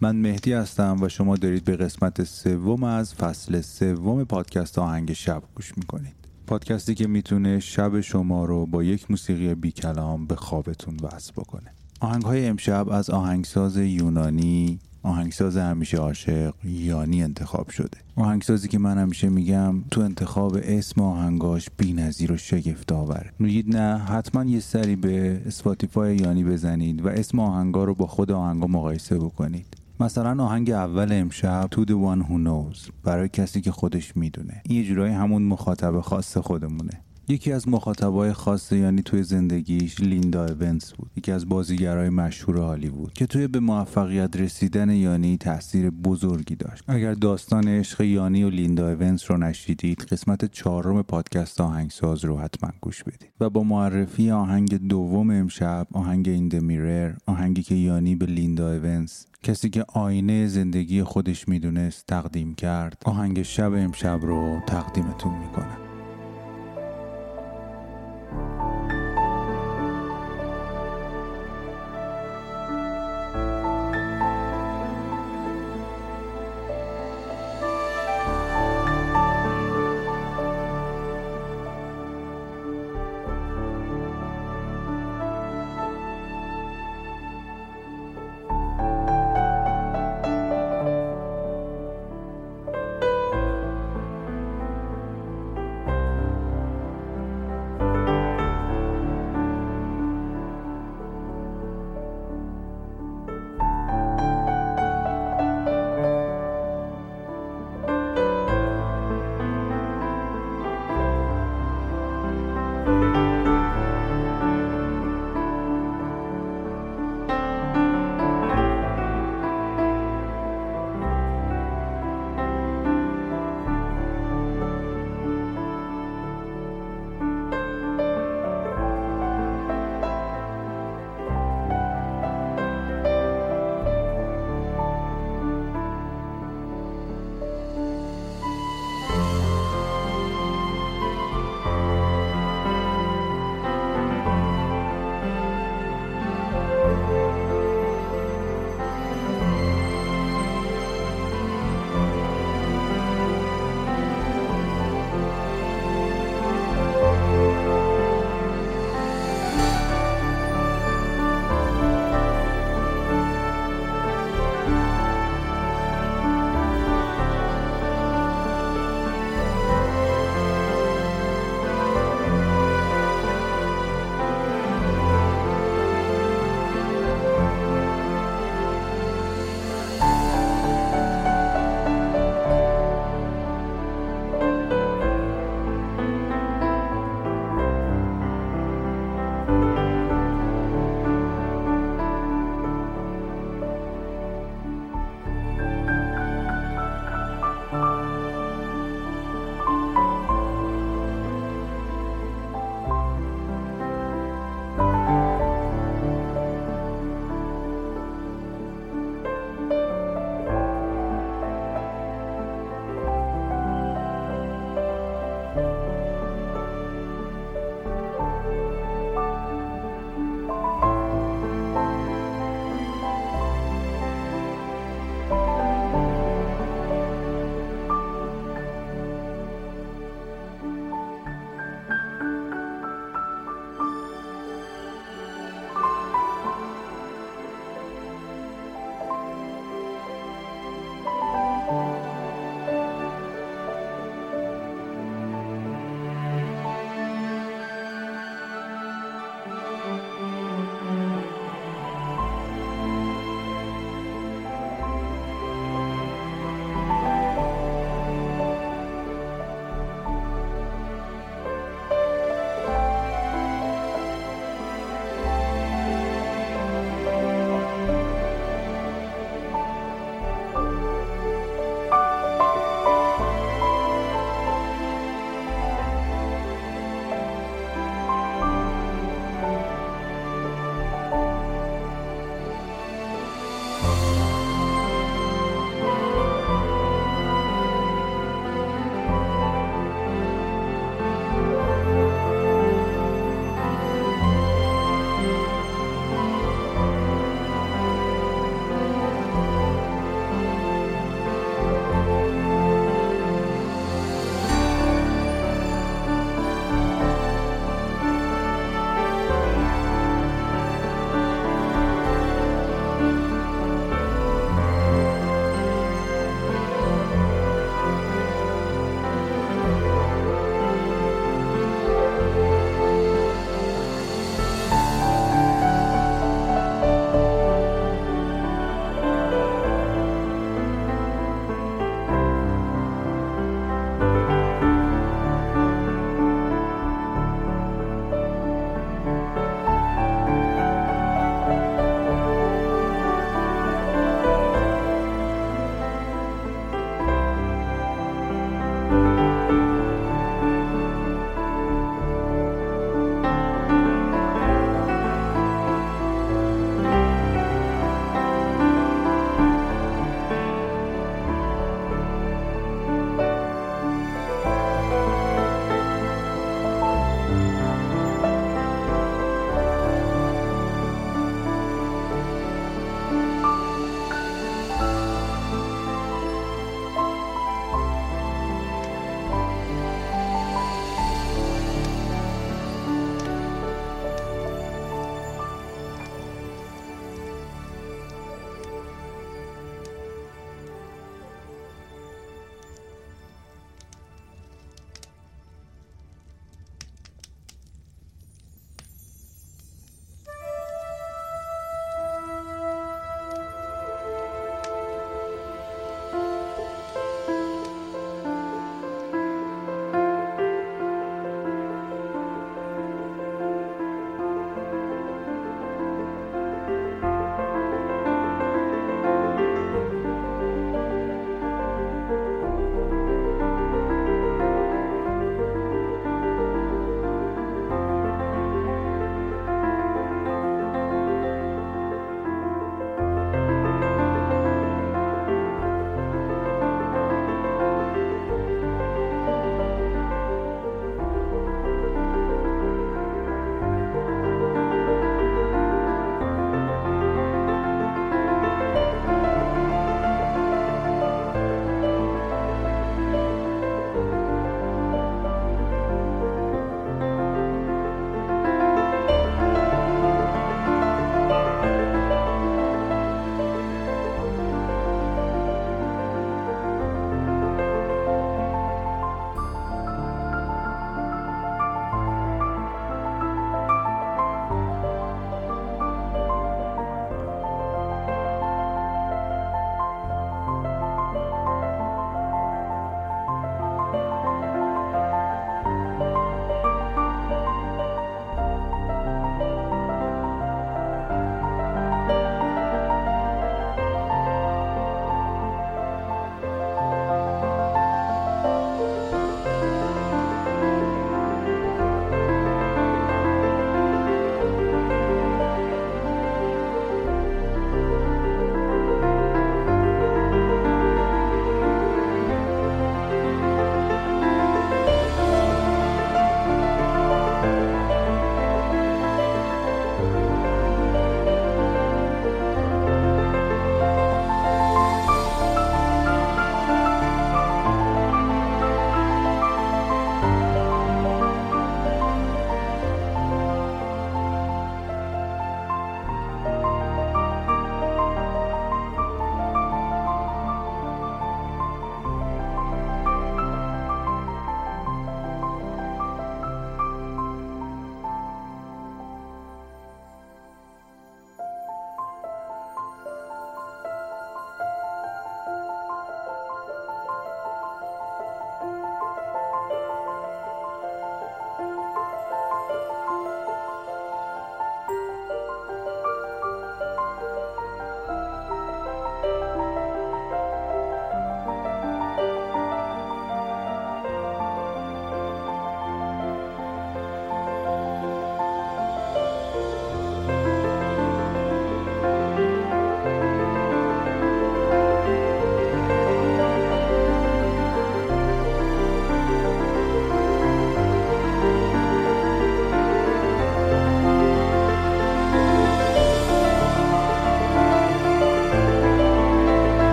من مهدی هستم و شما دارید به قسمت سوم از فصل سوم پادکست آهنگ شب گوش می‌کنید. پادکستی که می‌تونه شب شما رو با یک موسیقی بی کلام به خوابتون وصل بکنه. آهنگ های امشب از آهنگساز یونانی آهنگساز همیشه عاشق یانی انتخاب شده. آهنگسازی که من همیشه میگم تو انتخاب اسم آهنگاش نظیر و شگفت آوره میگید نه حتما یه سری به Spotify یانی بزنید و اسم آهنگا رو با خود آهنگا مقایسه بکنید. مثلا آهنگ اول امشب To the one who knows برای کسی که خودش می‌دونه. این یه جورایی همون مخاطب خاص خودمونه. یکی از مخاطبای خاص یعنی توی زندگیش لیندا اونس بود. یکی از بازیگرای مشهور هالیوود که توی به موفقیت رسیدن یانی تاثیر بزرگی داشت. اگر داستان عشق یانی و لیندا اونس رو نشیدید قسمت چهارم پادکست آهنگساز رو حتما گوش بدید. و با معرفی آهنگ دوم امشب آهنگ این میرر آهنگی که یانی به لیندا اونس کسی که آینه زندگی خودش می‌دونست تقدیم کرد آهنگ شب امشب رو تقدیمتون می‌کنم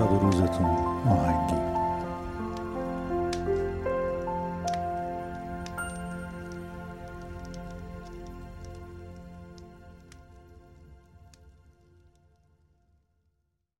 شب و روزتون آهنگی